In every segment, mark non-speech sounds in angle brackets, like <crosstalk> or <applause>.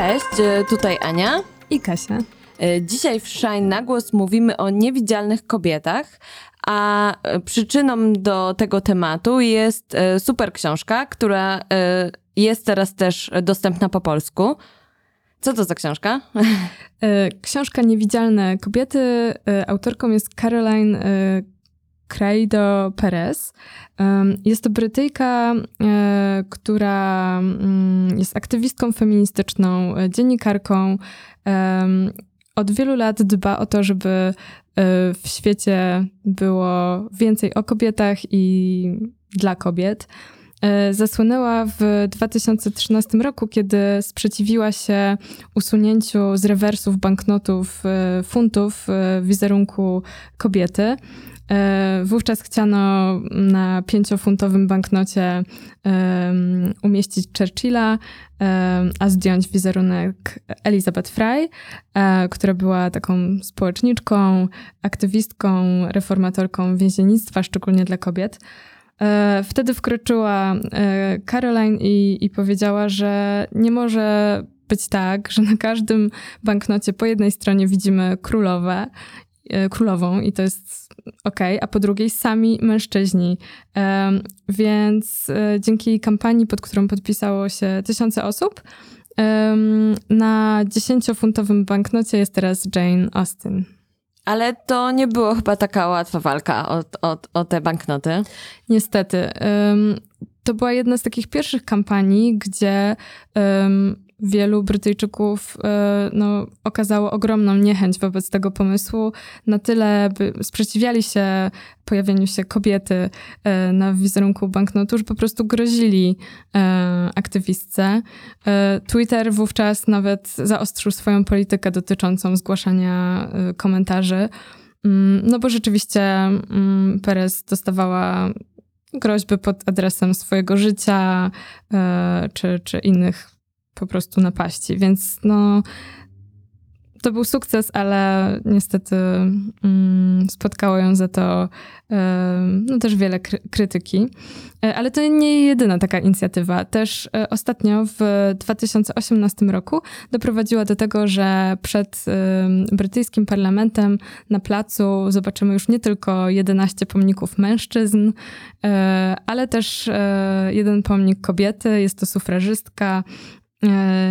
Cześć, e, tutaj Ania. I Kasia. E, Dzisiaj w Shine na głos mówimy o niewidzialnych kobietach, a e, przyczyną do tego tematu jest super książka, która jest teraz też dostępna po polsku. Co to za książka? Książka Niewidzialne kobiety. Autorką jest Caroline Creido Perez. Jest to Brytyjka, e, która mm, jest aktywistką feministyczną, e, dziennikarką. Od wielu lat dba o to, żeby e, w świecie było więcej o kobietach i dla kobiet. Zasłynęła w 2013 roku, kiedy sprzeciwiła się usunięciu z rewersów banknotów funtów wizerunku kobiety. E, Wówczas chciano na pięciofuntowym banknocie umieścić Churchilla, a zdjąć wizerunek Elizabeth Fry, e, która była taką społeczniczką, aktywistką, reformatorką więziennictwa, szczególnie dla kobiet. E, Wtedy wkroczyła Caroline i, i powiedziała, że nie może być tak, że na każdym banknocie po jednej stronie widzimy królowe, e, królową i to jest okej, a po drugiej sami mężczyźni. Więc e, dzięki kampanii, pod którą podpisało się tysiące osób, na 10-funtowym banknocie jest teraz Jane Austen. Ale to nie było chyba taka łatwa walka o, o, o te banknoty. Niestety. To była jedna z takich pierwszych kampanii, gdzie ym, wielu Brytyjczyków y, no, okazało ogromną niechęć wobec tego pomysłu. Na tyle by sprzeciwiali się pojawieniu się kobiety y, na wizerunku banknotu, że po prostu grozili y, aktywistce. Twitter wówczas nawet zaostrzył swoją politykę dotyczącą zgłaszania komentarzy. Mm, No bo rzeczywiście mm, Perez dostawała groźby pod adresem swojego życia e, czy, czy innych po prostu napaści. Więc no, to był sukces, ale niestety mm, spotkało ją za to e, no, też wiele kry- krytyki. E, Ale to nie jedyna taka inicjatywa. Też e, ostatnio w 2018 roku doprowadziła do tego, że przed brytyjskim parlamentem na placu zobaczymy już nie tylko 11 pomników mężczyzn, e, ale też jeden pomnik kobiety. Jest to sufrażystka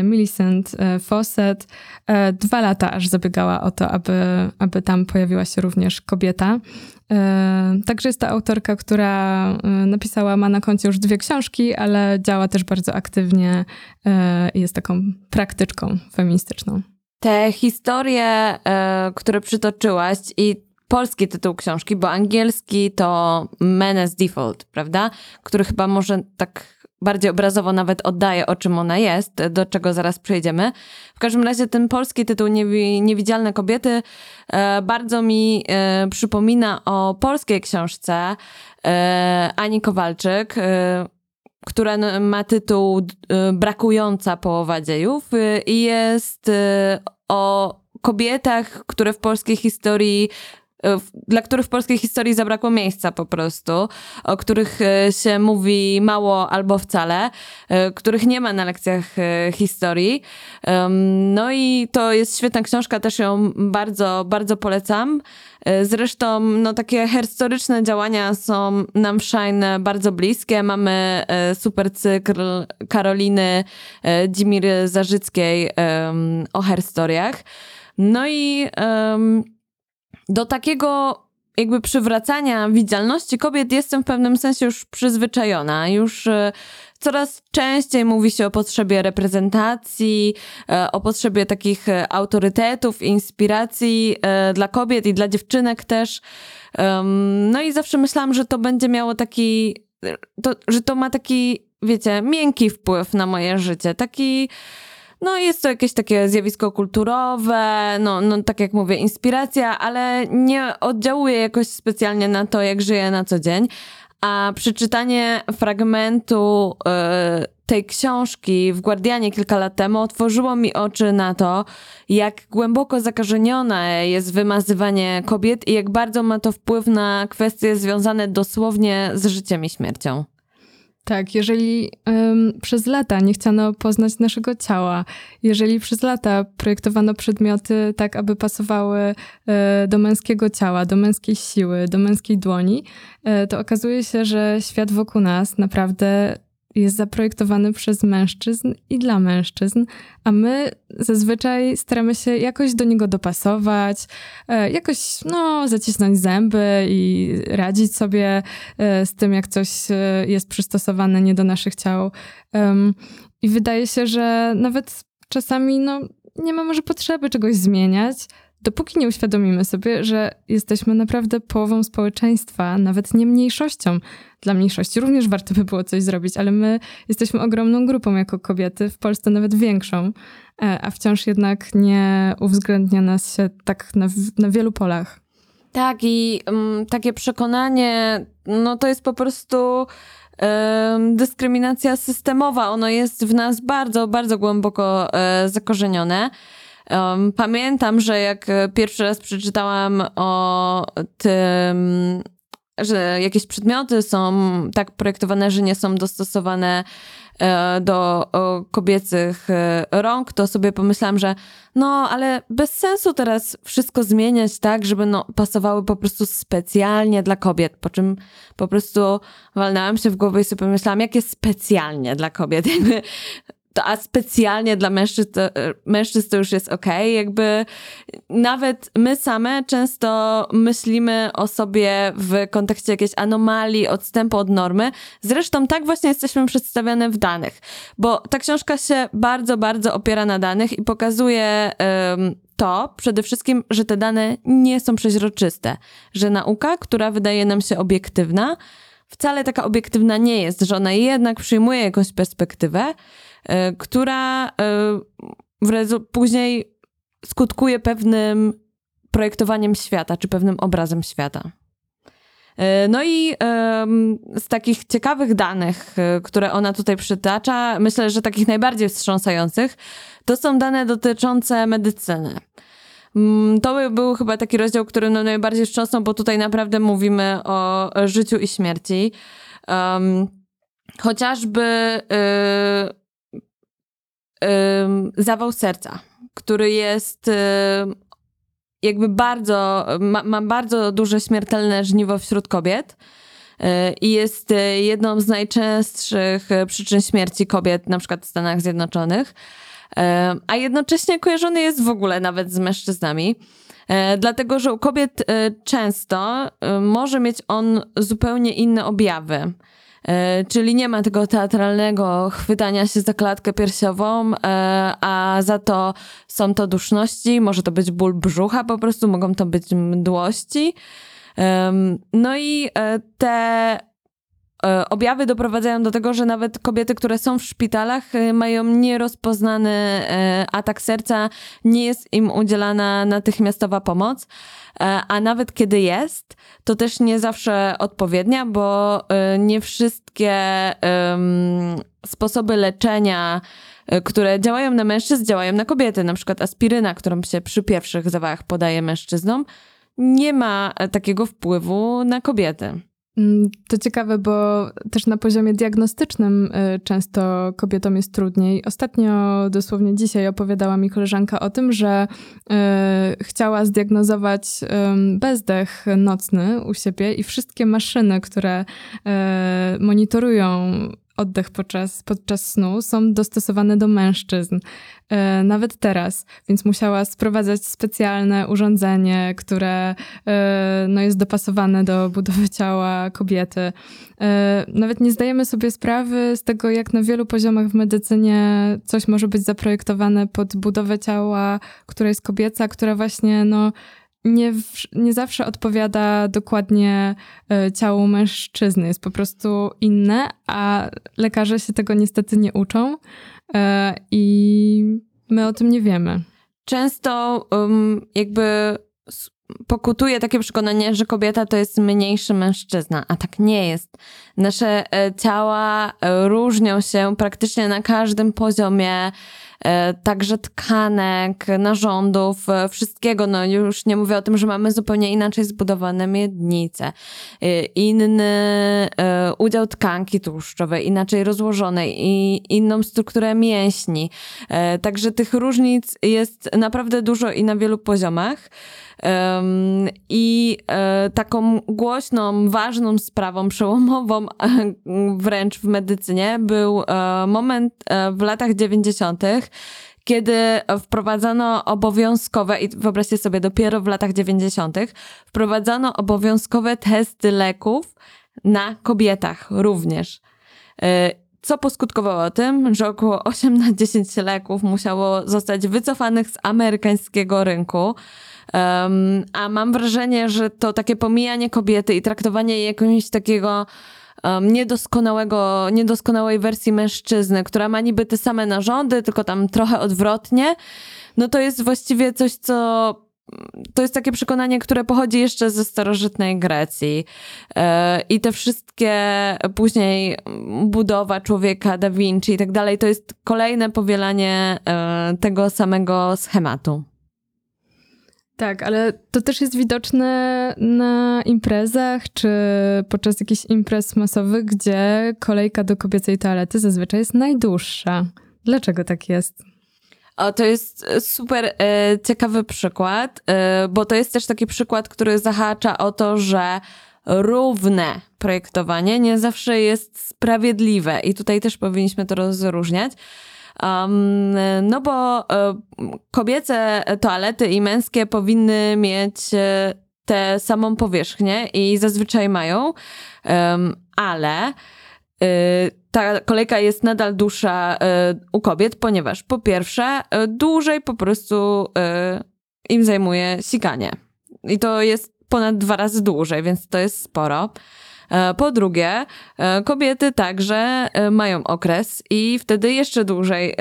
Millicent e, Fawcett. E, Dwa lata aż zabiegała o to, aby, aby tam pojawiła się również kobieta. E, Także jest to autorka, która e, napisała, ma na koncie już dwie książki, ale działa też bardzo aktywnie e, i jest taką praktyczką feministyczną. Te historie, e, które przytoczyłaś i polski tytuł książki, bo angielski to Menace Default, prawda? Który chyba może tak bardziej obrazowo nawet oddaje, o czym ona jest, do czego zaraz przejdziemy. W każdym razie ten polski tytuł Niewi- Niewidzialne kobiety e, bardzo mi e, przypomina o polskiej książce e, Ani Kowalczyk, która ma tytuł Brakująca połowa dziejów i jest o kobietach, które w polskiej historii dla których w polskiej historii zabrakło miejsca po prostu, o których e, się mówi mało albo wcale, e, których nie ma na lekcjach e, historii. No i to jest świetna książka, też ją bardzo, bardzo polecam. E, Zresztą no, takie historyczne działania są nam Shine bardzo bliskie. Mamy e, super cykl Karoliny e, Dzimiry Zarzyckiej o herstoriach. No i em, do takiego jakby przywracania widzialności kobiet jestem w pewnym sensie już przyzwyczajona. Już e, coraz częściej mówi się o potrzebie reprezentacji, e, o potrzebie takich e, autorytetów, inspiracji dla kobiet i dla dziewczynek też. No i zawsze myślałam, że to będzie miało taki, to, że to ma taki, wiecie, miękki wpływ na moje życie. Taki, no jest to jakieś takie zjawisko kulturowe, no, no tak jak mówię, inspiracja, ale nie oddziałuje jakoś specjalnie na to, jak żyję na co dzień. A przeczytanie fragmentu e, tej książki w Guardianie kilka lat temu otworzyło mi oczy na to, jak głęboko zakażenione jest wymazywanie kobiet i jak bardzo ma to wpływ na kwestie związane dosłownie z życiem i śmiercią. Tak, jeżeli um, przez lata nie chciano poznać naszego ciała, jeżeli przez lata projektowano przedmioty tak, aby pasowały e, do męskiego ciała, do męskiej siły, do męskiej dłoni, e, to okazuje się, że świat wokół nas naprawdę jest zaprojektowany przez mężczyzn i dla mężczyzn, a my zazwyczaj staramy się jakoś do niego dopasować, e, jakoś no, zacisnąć zęby i radzić sobie e, z tym, jak coś e, jest przystosowane nie do naszych ciał. I wydaje się, że nawet czasami no, nie ma może potrzeby czegoś zmieniać, dopóki nie uświadomimy sobie, że jesteśmy naprawdę połową społeczeństwa, nawet nie mniejszością. Dla mniejszości również warto by było coś zrobić, ale my jesteśmy ogromną grupą jako kobiety, w Polsce nawet większą, e, a wciąż jednak nie uwzględnia nas się tak na, na wielu polach. Tak, i um, takie przekonanie, no to jest po prostu dyskryminacja systemowa. Ono jest w nas bardzo, bardzo głęboko um, zakorzenione. Um, pamiętam, że jak e, pierwszy raz przeczytałam o tym, że jakieś przedmioty są tak projektowane, że nie są dostosowane e, do kobiecych e, rąk, to sobie pomyślałam, że no, ale bez sensu teraz wszystko zmieniać tak, żeby no, pasowały po prostu specjalnie dla kobiet, po czym po prostu walnęłam się w głowę i sobie pomyślałam, jakie specjalnie dla kobiet. <laughs> to, a specjalnie dla mężczyzn to, mężczyzn to już jest okej. Okay. Jakby nawet my same często myślimy o sobie w kontekście jakiejś anomalii, odstępu od normy. Zresztą tak właśnie jesteśmy przedstawiane w danych, bo ta książka się bardzo, bardzo opiera na danych i pokazuje um, to przede wszystkim, że te dane nie są przeźroczyste, że nauka, która wydaje nam się obiektywna, wcale taka obiektywna nie jest, że ona jednak przyjmuje jakąś perspektywę, która e, później skutkuje pewnym projektowaniem świata, czy pewnym obrazem świata. E, no i z takich ciekawych danych, które ona tutaj przytacza, myślę, że takich najbardziej wstrząsających, to są dane dotyczące medycyny. Mm, to był chyba taki rozdział, który mnie najbardziej wstrząsnął, bo tutaj naprawdę mówimy o życiu i śmierci. Um, chociażby zawał serca, który jest jakby bardzo, ma, ma bardzo duże śmiertelne żniwo wśród kobiet y, i jest y, jedną z najczęstszych y, przyczyn śmierci kobiet, na przykład w Stanach Zjednoczonych, a jednocześnie kojarzony jest w ogóle nawet z mężczyznami. Dlatego, że u kobiet często może mieć on zupełnie inne objawy. E, czyli nie ma tego teatralnego chwytania się za klatkę piersiową, e, a za to są to duszności, może to być ból brzucha po prostu, mogą to być mdłości. No i e, te objawy doprowadzają do tego, że nawet kobiety, które są w szpitalach, mają nierozpoznany atak serca, nie jest im udzielana natychmiastowa pomoc. E, a nawet kiedy jest, to też nie zawsze odpowiednia, bo e, nie wszystkie sposoby leczenia, e, które działają na mężczyzn, działają na kobiety. Na przykład aspiryna, którą się przy pierwszych zawałach podaje mężczyznom, nie ma takiego wpływu na kobiety. Mm, to ciekawe, bo też na poziomie diagnostycznym y, często kobietom jest trudniej. Ostatnio, dosłownie dzisiaj, opowiadała mi koleżanka o tym, że y, chciała zdiagnozować bezdech nocny u siebie i wszystkie maszyny, które y, monitorują oddech podczas, podczas snu są dostosowane do mężczyzn. E, nawet teraz, więc musiała sprowadzać specjalne urządzenie, które e, no, jest dopasowane do budowy <laughs> ciała kobiety. E, nawet nie zdajemy sobie sprawy z tego, jak na wielu poziomach w medycynie coś może być zaprojektowane pod budowę ciała, która jest kobieca, która właśnie no, nie, nie zawsze odpowiada dokładnie e, ciału mężczyzny. Jest po prostu inne, a lekarze się tego niestety nie uczą e, i my o tym nie wiemy. Często um, jakby pokutuje takie przekonanie, że kobieta to jest mniejszy mężczyzna, a tak nie jest. Nasze e, ciała różnią się praktycznie na każdym poziomie także tkanek, narządów, e, wszystkiego. No już nie mówię o tym, że mamy zupełnie inaczej zbudowane miednice, e, inny udział tkanki tłuszczowej, inaczej rozłożonej i inną strukturę mięśni. E, także tych różnic jest naprawdę dużo i na wielu poziomach. I e, taką głośną, ważną sprawą, przełomową wręcz w medycynie był moment w latach 90., kiedy wprowadzono obowiązkowe, i wyobraźcie sobie, dopiero w latach 90., wprowadzono obowiązkowe testy leków na kobietach również. E, co poskutkowało tym, że około 8 na 10 leków musiało zostać wycofanych z amerykańskiego rynku. Um, a mam wrażenie, że to takie pomijanie kobiety i traktowanie jej jakiegoś takiego um, niedoskonałego, niedoskonałej wersji mężczyzny, która ma niby te same narządy, tylko tam trochę odwrotnie, no to jest właściwie coś, co to jest takie przekonanie, które pochodzi jeszcze ze starożytnej Grecji. E, I te wszystkie później budowa człowieka, Da Vinci i tak dalej, to jest kolejne powielanie e, tego samego schematu. Tak, ale to też jest widoczne na imprezach czy podczas jakichś imprez masowych, gdzie kolejka do kobiecej toalety zazwyczaj jest najdłuższa. Dlaczego tak jest? O, to jest super e, ciekawy przykład, e, bo to jest też taki przykład, który zahacza o to, że równe projektowanie nie zawsze jest sprawiedliwe i tutaj też powinniśmy to rozróżniać. Um, no bo e, kobiece toalety i męskie powinny mieć e, tę samą powierzchnię i zazwyczaj mają, um, ale e, ta kolejka jest nadal dłuższa u kobiet, ponieważ po pierwsze dłużej po prostu im zajmuje sikanie. I to jest ponad dwa razy dłużej, więc to jest sporo. E, po drugie, e, kobiety także e, mają okres i wtedy jeszcze dłużej,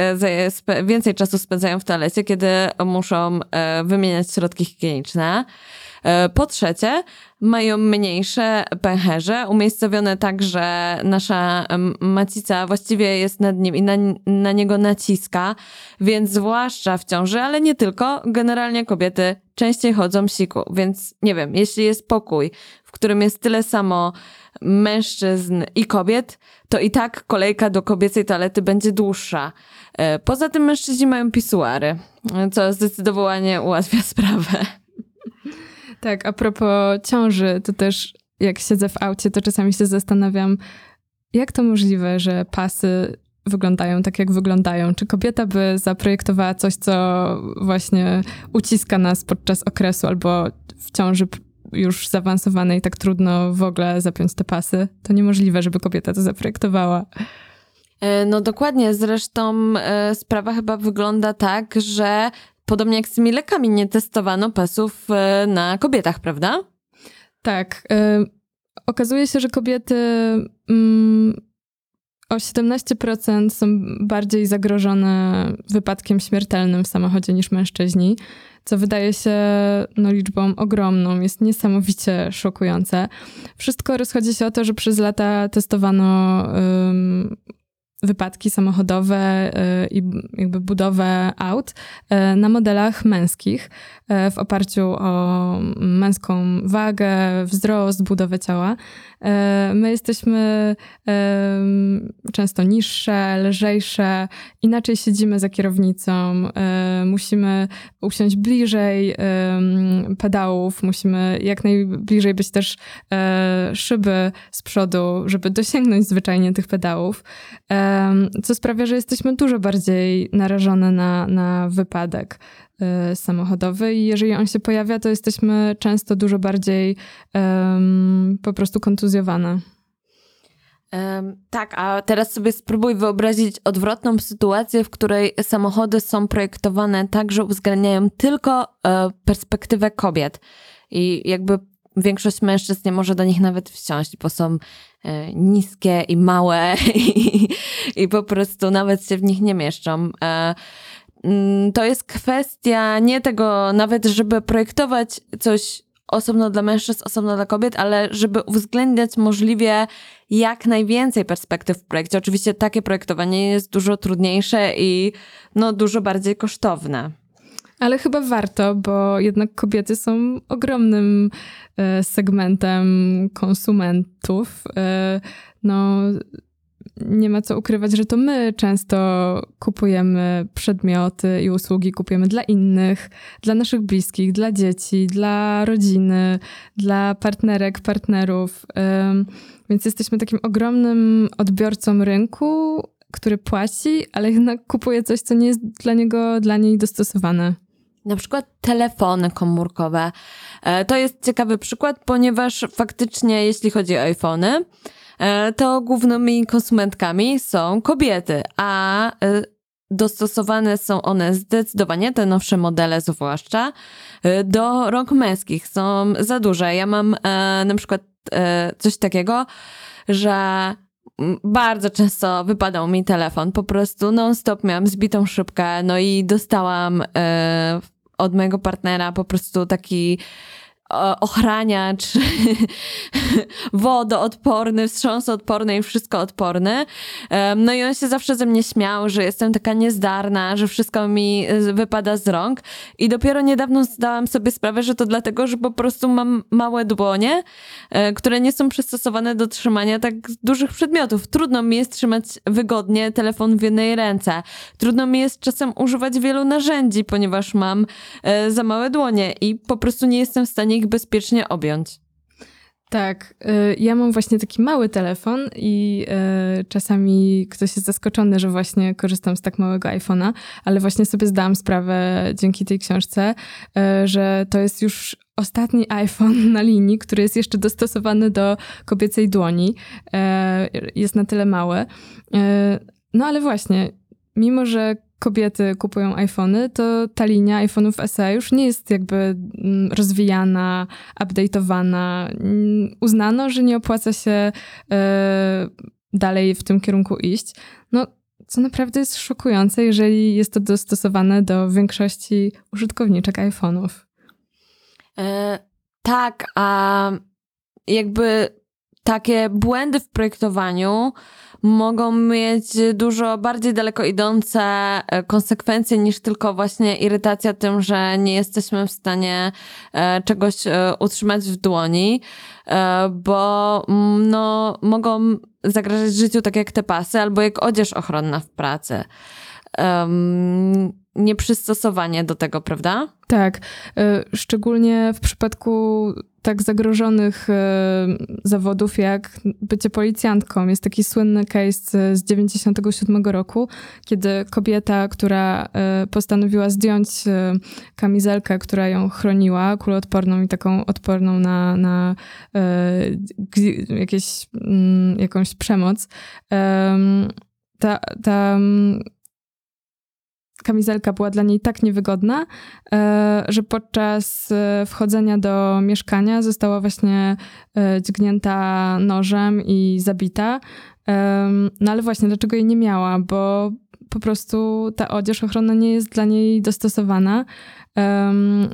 więcej czasu spędzają w toalecie, kiedy muszą wymieniać środki higieniczne. Po trzecie, mają mniejsze pęcherze, umiejscowione tak, że nasza macica właściwie jest nad nim i na, na niego naciska, więc zwłaszcza w ciąży, ale nie tylko, generalnie kobiety częściej chodzą siku, więc nie wiem, jeśli jest pokój, w którym jest tyle samo mężczyzn i kobiet, to i tak kolejka do kobiecej toalety będzie dłuższa. E, poza tym mężczyźni mają pisuary, co zdecydowanie ułatwia <laughs> sprawę. Tak, a propos ciąży, to też jak siedzę w aucie, to czasami się zastanawiam, jak to możliwe, że pasy wyglądają tak, jak wyglądają. Czy kobieta by zaprojektowała coś, co właśnie uciska nas podczas okresu albo w ciąży już zaawansowanej tak trudno w ogóle zapiąć te pasy? To niemożliwe, żeby kobieta to zaprojektowała. E, no dokładnie, zresztą e, sprawa chyba wygląda tak, że podobnie jak z tymi lekami nie testowano pasów e, na kobietach, prawda? Tak. Okazuje się, że kobiety mm, o 17% są bardziej zagrożone wypadkiem śmiertelnym w samochodzie niż mężczyźni, co wydaje się no, liczbą ogromną, jest niesamowicie szokujące. Wszystko rozchodzi się o to, że przez lata testowano um, wypadki samochodowe y, i jakby budowę aut y, na modelach męskich y, w oparciu o męską wagę, wzrost, budowę ciała. My jesteśmy często niższe, lżejsze, inaczej siedzimy za kierownicą, musimy usiąść bliżej pedałów, musimy jak najbliżej być też szyby z przodu, żeby dosięgnąć zwyczajnie tych pedałów co sprawia, że jesteśmy dużo bardziej narażone na, na wypadek e, samochodowy i jeżeli on się pojawia, to jesteśmy często dużo bardziej um, po prostu kontuzjowane. Um, tak, a teraz sobie spróbuj wyobrazić odwrotną sytuację, w której samochody są projektowane tak, że uwzględniają tylko e, perspektywę kobiet. I jakby większość mężczyzn nie może do nich nawet wsiąść, bo są niskie i małe <laughs> i, i po prostu nawet się w nich nie mieszczą. E, mm, to jest kwestia nie tego nawet, żeby projektować coś osobno dla mężczyzn, osobno dla kobiet, ale żeby uwzględniać możliwie jak najwięcej perspektyw w projekcie. Oczywiście takie projektowanie jest dużo trudniejsze i no, dużo bardziej kosztowne. Ale chyba warto, bo jednak kobiety są ogromnym e, segmentem konsumentów. E, no nie ma co ukrywać, że to my często kupujemy przedmioty i usługi, kupujemy dla innych, dla naszych bliskich, dla dzieci, dla rodziny, dla partnerek, partnerów. Więc jesteśmy takim ogromnym odbiorcą rynku, który płaci, ale jednak kupuje coś, co nie jest dla niego, dla niej dostosowane. Na przykład telefony komórkowe. E, to jest ciekawy przykład, ponieważ faktycznie, jeśli chodzi o iPhony, e, to głównymi konsumentkami są kobiety, a e, dostosowane są one zdecydowanie, te nowsze modele zwłaszcza, do rąk męskich. Są za duże. Ja mam na przykład coś takiego, że bardzo często wypadał mi telefon, po prostu non-stop miałam zbitą szybkę, no i dostałam od mojego partnera po prostu taki ochraniacz, <laughs> wodoodporny, wstrząsodporny i wszystko odporny. No i on się zawsze ze mnie śmiał, że jestem taka niezdarna, że wszystko mi e, wypada z rąk. I dopiero niedawno zdałam sobie sprawę, że to dlatego, że po prostu mam małe dłonie, e, które nie są przystosowane do trzymania tak dużych przedmiotów. Trudno mi jest trzymać wygodnie telefon w jednej ręce. Trudno mi jest czasem używać wielu narzędzi, ponieważ mam e, za małe dłonie i po prostu nie jestem w stanie ich bezpiecznie objąć. Tak, y, ja mam właśnie taki mały telefon i y, czasami ktoś jest zaskoczony, że właśnie korzystam z tak małego iPhone'a, ale właśnie sobie zdałam sprawę dzięki tej książce, y, że to jest już ostatni iPhone na linii, który jest jeszcze dostosowany do kobiecej dłoni. Jest na tyle mały. No ale właśnie, mimo że kobiety kupują iPhony, to ta linia iPhone'ów SE już nie jest jakby mm, rozwijana, update'owana. Mm, uznano, że nie opłaca się e, dalej w tym kierunku iść. No, co naprawdę jest szokujące, jeżeli jest to dostosowane do większości użytkowniczek iPhone'ów. E, tak, a jakby takie błędy w projektowaniu mogą mieć dużo bardziej daleko idące e, konsekwencje niż tylko właśnie irytacja tym, że nie jesteśmy w stanie e, czegoś e, utrzymać w dłoni, bo mm, no, mogą zagrażać życiu tak jak te pasy albo jak odzież ochronna w pracy. Um, nieprzystosowanie do tego, prawda? Tak. Szczególnie w przypadku tak zagrożonych e, zawodów jak bycie policjantką. Jest taki słynny case z 97 roku, kiedy kobieta, która e, postanowiła zdjąć e, kamizelkę, która ją chroniła, kuloodporną i taką odporną na, na jakieś, mm, jakąś przemoc, ta, ta kamizelka była dla niej tak niewygodna, e, że podczas e, wchodzenia do mieszkania została właśnie e, dźgnięta nożem i zabita. No ale właśnie, dlaczego jej nie miała? Bo po prostu ta odzież ochronna nie jest dla niej dostosowana.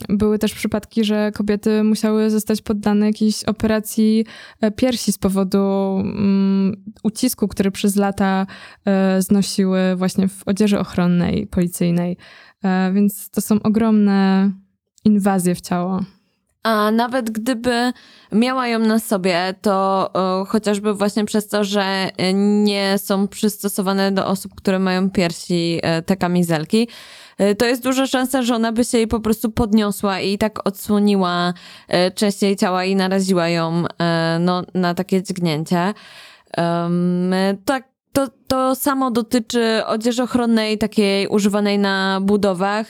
Były też przypadki, że kobiety musiały zostać poddane jakiejś operacji e, piersi z powodu mm, ucisku, który przez lata e, znosiły właśnie w odzieży ochronnej, policyjnej. E, więc to są ogromne inwazje w ciało. A nawet gdyby miała ją na sobie, to chociażby właśnie przez to, że nie są przystosowane do osób, które mają piersi, te kamizelki, to jest duża szansa, że ona by się jej po prostu podniosła i tak odsłoniła e, część jej ciała i naraziła ją e, no, na takie dźgnięcie. Um, tak, to, to samo dotyczy odzieży ochronnej, takiej używanej na budowach.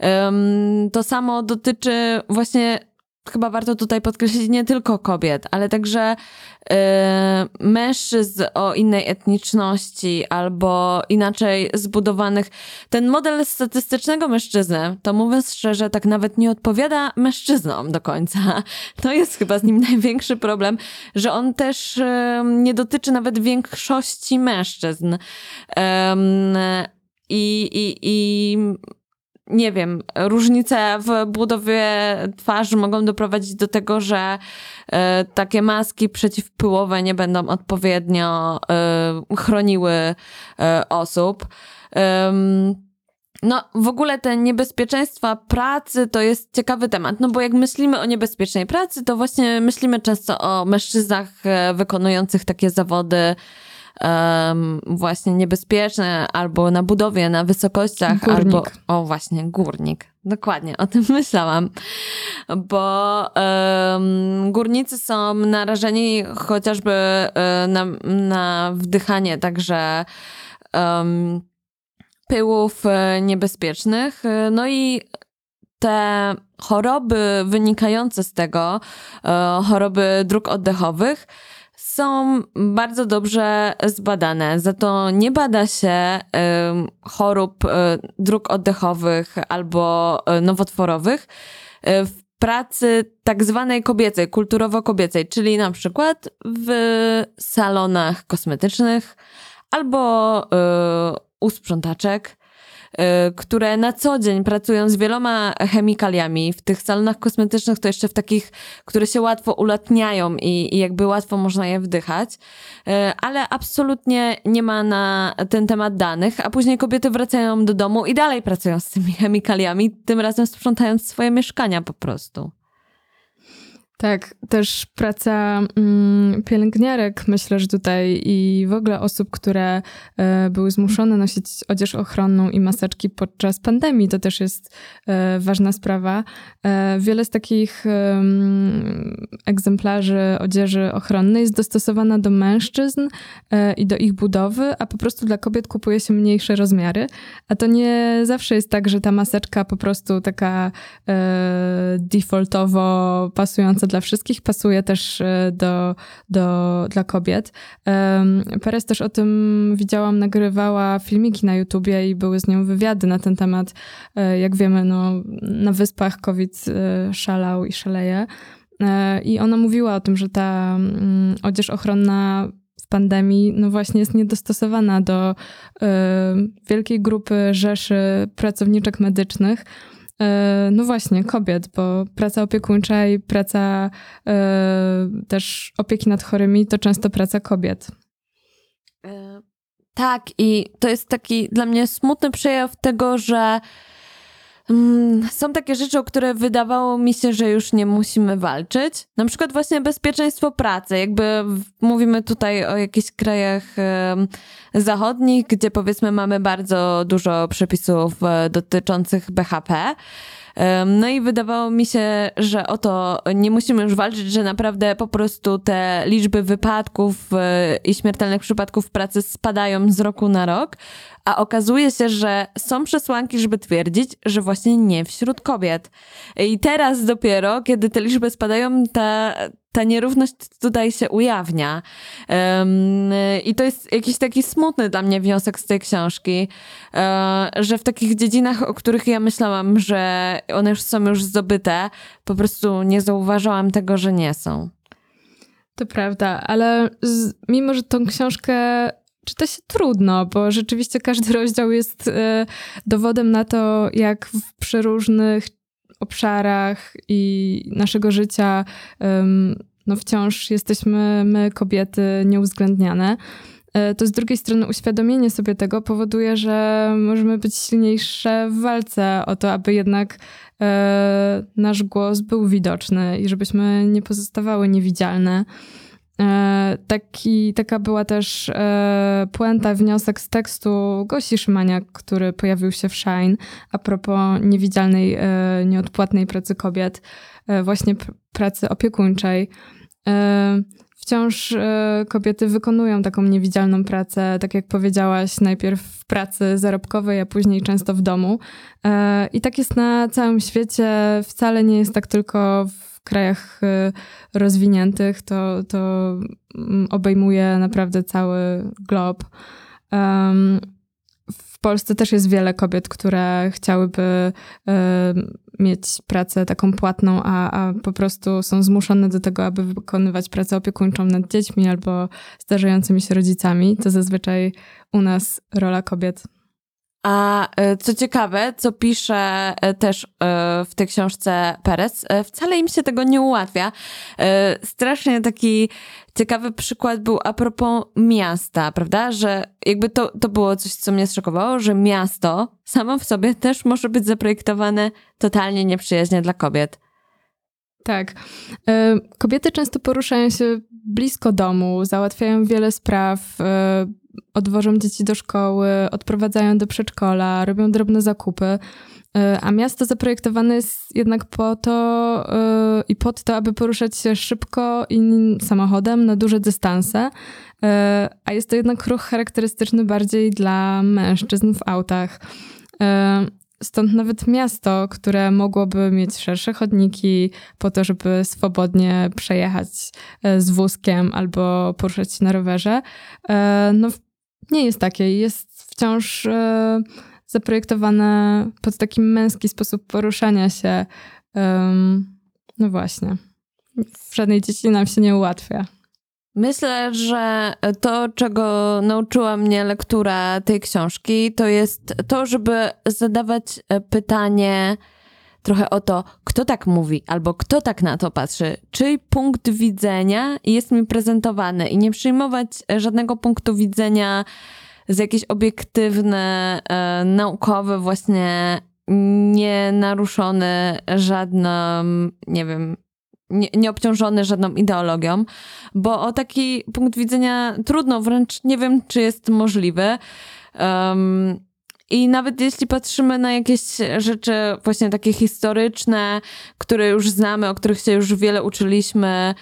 Um, to samo dotyczy właśnie chyba warto tutaj podkreślić nie tylko kobiet, ale także y, mężczyzn o innej etniczności albo inaczej zbudowanych. Ten model statystycznego mężczyzny, to mówiąc szczerze, tak nawet nie odpowiada mężczyznom do końca. <laughs> To jest chyba z nim największy problem, że on też y, nie dotyczy nawet większości mężczyzn. i, i, i nie wiem, różnice w budowie twarzy mogą doprowadzić do tego, że e, takie maski przeciwpyłowe nie będą odpowiednio e, chroniły e, osób. no, w ogóle te niebezpieczeństwa pracy to jest ciekawy temat, no bo jak myślimy o niebezpiecznej pracy, to właśnie myślimy często o mężczyznach wykonujących takie zawody um, właśnie niebezpieczne, albo na budowie, na wysokościach, Górnik. albo o właśnie, górnik. Dokładnie, o tym <laughs> myślałam, bo um, górnicy są narażeni chociażby um, na, na wdychanie także um, pyłów e, niebezpiecznych. E, no i te choroby wynikające z tego, e, choroby dróg oddechowych, są bardzo dobrze zbadane. Za to nie bada się chorób dróg oddechowych albo nowotworowych w pracy tak zwanej kobiecej, kulturowo-kobiecej, czyli na przykład w salonach kosmetycznych albo u sprzątaczek, które na co dzień pracują z wieloma chemikaliami. W tych salonach kosmetycznych to jeszcze w takich, które się łatwo ulatniają i, i jakby łatwo można je wdychać, y, ale absolutnie nie ma na ten temat danych, a później kobiety wracają do domu i dalej pracują z tymi chemikaliami, tym razem sprzątając swoje mieszkania po prostu. Tak, też praca mm, pielęgniarek, myślę, że tutaj i w ogóle osób, które e, były zmuszone nosić odzież ochronną i maseczki podczas pandemii, to też jest e, ważna sprawa. E, wiele z takich egzemplarzy odzieży ochronnej jest dostosowana do mężczyzn i do ich budowy, a po prostu dla kobiet kupuje się mniejsze rozmiary. A to nie zawsze jest tak, że ta maseczka po prostu taka defaultowo pasująca dla wszystkich, pasuje też e, do, do, dla kobiet. Perez też o tym widziałam, nagrywała filmiki na YouTubie i były z nią wywiady na ten temat. E, jak wiemy, no, na wyspach COVID e, szalał i szaleje. I ona mówiła o tym, że ta mm, odzież ochronna w pandemii, no właśnie jest niedostosowana do y, wielkiej grupy rzeszy pracowniczek medycznych, no właśnie, kobiet, bo praca opiekuńcza i praca e, też opieki nad chorymi to często praca kobiet. E, tak, i to jest taki dla mnie smutny przejaw tego, że są takie rzeczy, o które wydawało mi się, że już nie musimy walczyć. Na przykład właśnie bezpieczeństwo pracy. Jakby mówimy tutaj o jakichś krajach zachodnich, gdzie powiedzmy mamy bardzo dużo przepisów e, dotyczących BHP. No i wydawało mi się, że o to nie musimy już walczyć, że naprawdę po prostu te liczby wypadków e, i śmiertelnych przypadków pracy spadają z roku na rok, a okazuje się, że są przesłanki, żeby twierdzić, że właśnie nie wśród kobiet. I teraz dopiero, kiedy te liczby spadają, ta, ta nierówność tutaj się ujawnia. I to jest jakiś taki smutny dla mnie wniosek z tej książki, um, że w takich dziedzinach, o których ja myślałam, że one już są już zdobyte, po prostu nie zauważyłam tego, że nie są. To prawda, ale z, mimo, że tą książkę czyta się trudno, bo rzeczywiście każdy <laughs> rozdział jest e, dowodem na to, jak w przeróżnych obszarach i naszego życia no wciąż jesteśmy my, kobiety, nieuwzględniane. E, to z drugiej strony uświadomienie sobie tego powoduje, że możemy być silniejsze w walce o to, aby jednak e, nasz głos był widoczny i żebyśmy nie pozostawały niewidzialne. E, taki, taka była też e, puenta, wniosek z tekstu Gosi Szymania, który pojawił się w Shine a propos niewidzialnej, e, nieodpłatnej pracy kobiet, e, właśnie pracy opiekuńczej. E, wciąż e, kobiety wykonują taką niewidzialną pracę, tak jak powiedziałaś, najpierw w pracy zarobkowej, a później często w domu. I tak jest na całym świecie, wcale nie jest tak tylko w krajach rozwiniętych, to, to mm, obejmuje naprawdę cały glob. W Polsce też jest wiele kobiet, które chciałyby mieć pracę taką płatną, a, a po prostu są zmuszone do tego, aby wykonywać pracę opiekuńczą nad dziećmi albo zdarzającymi się rodzicami. To zazwyczaj u nas rola kobiet. A e, co ciekawe, co pisze e, też e, w tej książce Perez, wcale im się tego nie ułatwia. Strasznie taki ciekawy przykład był a propos miasta, prawda? Że jakby to, to było coś, co mnie zszokowało, że miasto samo w sobie też może być zaprojektowane totalnie nieprzyjaźnie dla kobiet. Tak. Kobiety często poruszają się blisko domu, załatwiają wiele spraw, odwożą dzieci do szkoły, odprowadzają do przedszkola, robią drobne zakupy. E, a miasto zaprojektowane jest jednak po to i pod to, aby poruszać się szybko i samochodem na duże dystanse. A jest to jednak ruch charakterystyczny bardziej dla mężczyzn w autach. Stąd nawet miasto, które mogłoby mieć szersze chodniki po to, żeby swobodnie przejechać z wózkiem albo poruszać się na rowerze, no nie jest takie. Jest wciąż e, zaprojektowane pod taki męski sposób poruszania się. No właśnie. W żadnej dziedzinie nam się nie ułatwia. Myślę, że to, czego nauczyła mnie lektura tej książki, to jest to, żeby zadawać e, pytanie trochę o to, kto tak mówi, albo kto tak na to patrzy, czyj punkt widzenia jest mi prezentowany i nie przyjmować żadnego punktu widzenia z jakieś obiektywne, e, naukowe, właśnie nie naruszony żadną, nie wiem, nie, nie obciążony żadną ideologią, bo o taki punkt widzenia trudno, wręcz nie wiem, czy jest możliwy. Um, i nawet jeśli patrzymy na jakieś rzeczy właśnie takie historyczne, które już znamy, o których się już wiele uczyliśmy,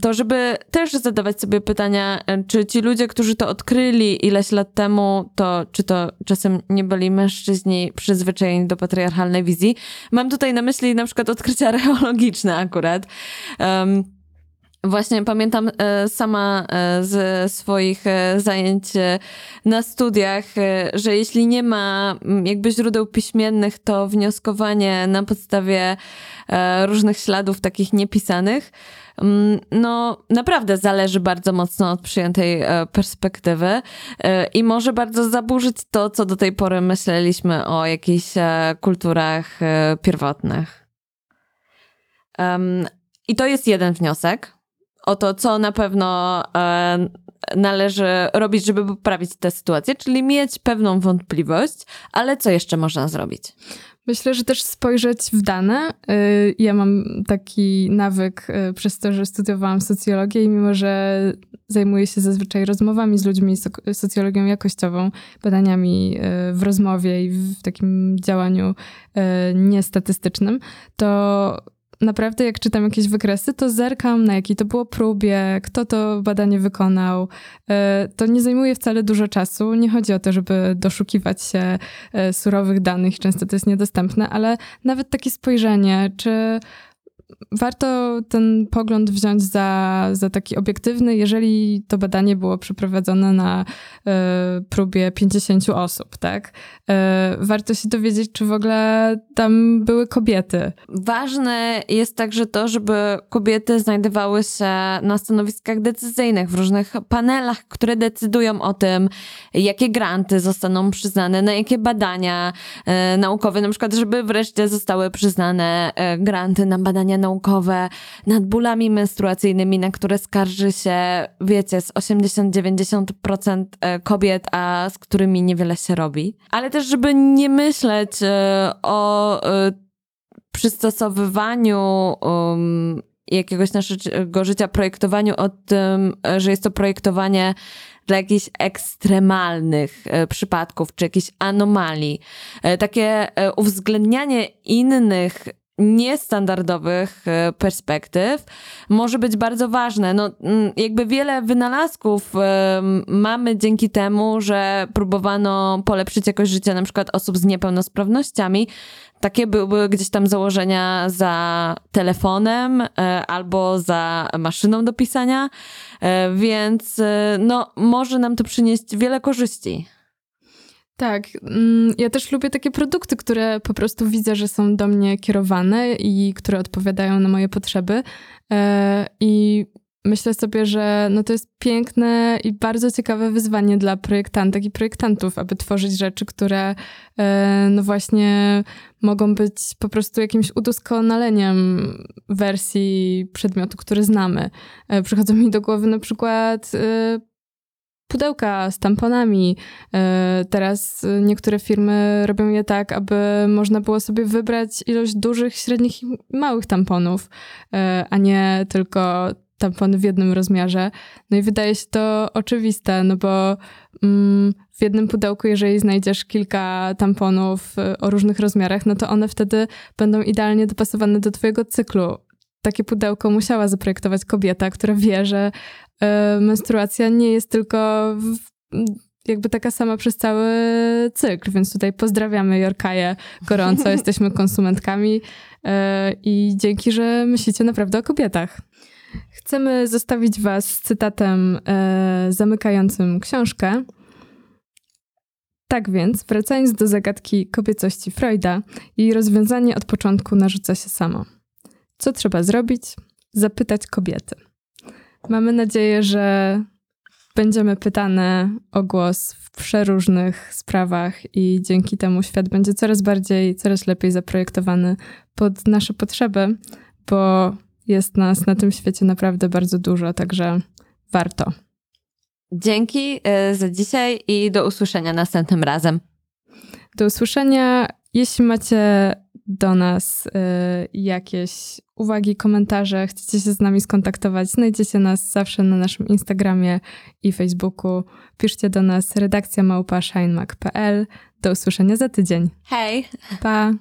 to żeby też zadawać sobie pytania, czy ci ludzie, którzy to odkryli ileś lat temu, to czy to czasem nie byli mężczyźni przyzwyczajeni do patriarchalnej wizji. Mam tutaj na myśli na przykład odkrycia <laughs> archeologiczne akurat. Um, Właśnie pamiętam e, sama e, ze swoich e, zajęć na studiach, że jeśli nie ma jakby źródeł piśmiennych, to wnioskowanie na podstawie różnych śladów takich niepisanych, no naprawdę zależy bardzo mocno od przyjętej perspektywy i może bardzo zaburzyć to, co do tej pory myśleliśmy o jakichś kulturach pierwotnych. I to jest jeden wniosek o to, co na pewno e, należy robić, żeby poprawić tę sytuację, czyli mieć pewną wątpliwość, ale co jeszcze można zrobić? Myślę, że też spojrzeć w dane. Y, ja mam taki nawyk y, przez to, że studiowałam socjologię i mimo, że zajmuję się zazwyczaj rozmowami z ludźmi, socjologią jakościową, badaniami y, w rozmowie i w takim działaniu niestatystycznym, to naprawdę jak czytam jakieś wykresy, to zerkam na jakiej to było próbie, kto to badanie wykonał. E, to nie zajmuje wcale dużo czasu. Nie chodzi o to, żeby doszukiwać się e, surowych danych, często to jest niedostępne, ale nawet takie spojrzenie, czy warto ten pogląd wziąć za, za taki obiektywny, jeżeli to badanie było przeprowadzone na y, próbie 50 osób, tak? Y, warto się dowiedzieć, czy w ogóle tam były kobiety. Ważne jest także to, żeby kobiety znajdowały się na stanowiskach decyzyjnych, w różnych panelach, które decydują o tym, jakie granty zostaną przyznane, na jakie badania y, naukowe, na przykład, żeby wreszcie zostały przyznane granty na badania naukowe nad bólami menstruacyjnymi, na które skarży się, wiecie, z 80-90% e, kobiet, a z którymi niewiele się robi. Ale też, żeby nie myśleć e, o e, przystosowywaniu um, jakiegoś naszego życia, projektowaniu o tym, że jest to projektowanie dla jakichś ekstremalnych przypadków czy jakichś anomalii. Takie uwzględnianie innych niestandardowych e, perspektyw może być bardzo ważne. No, mm, jakby wiele wynalazków mamy dzięki temu, że próbowano polepszyć jakość życia na przykład osób z niepełnosprawnościami. Takie były gdzieś tam założenia za telefonem e, albo za maszyną do pisania, e, więc no, może nam to przynieść wiele korzyści. Tak, mm, ja też lubię takie produkty, które po prostu widzę, że są do mnie kierowane i które odpowiadają na moje potrzeby. E, I myślę sobie, że no to jest piękne i bardzo ciekawe wyzwanie dla projektantek i projektantów, aby tworzyć rzeczy, które e, no właśnie mogą być po prostu jakimś udoskonaleniem wersji przedmiotu, który znamy. E, przychodzą mi do głowy na przykład pudełka z tamponami. Teraz niektóre firmy robią je tak, aby można było sobie wybrać ilość dużych, średnich i małych tamponów, a nie tylko tampony w jednym rozmiarze. No i wydaje się to oczywiste, no bo mm, w jednym pudełku, jeżeli znajdziesz kilka tamponów y, o różnych rozmiarach, no to one wtedy będą idealnie dopasowane do twojego cyklu. Takie pudełko musiała zaprojektować kobieta, która wie, że y, menstruacja nie jest tylko w, jakby taka sama przez cały cykl, więc tutaj pozdrawiamy Jorkaję gorąco, <laughs> jesteśmy konsumentkami y, i dzięki, że myślicie naprawdę o kobietach. Chcemy zostawić Was z cytatem e, zamykającym książkę. Tak więc, wracając do zagadki kobiecości Freuda, jej rozwiązanie od początku narzuca się samo. Co trzeba zrobić? Zapytać kobiety. Mamy nadzieję, że będziemy pytane o głos w przeróżnych sprawach i dzięki temu świat będzie coraz bardziej, coraz lepiej zaprojektowany pod nasze potrzeby, bo jest nas na tym świecie naprawdę bardzo dużo, także warto. Dzięki e, za dzisiaj i do usłyszenia następnym razem. Do usłyszenia. Jeśli macie do nas y, jakieś uwagi, komentarze, chcecie się z nami skontaktować, znajdziecie nas zawsze na naszym Instagramie i Facebooku. Piszcie do nas redakcja małpa Do usłyszenia za tydzień. Hej! Pa!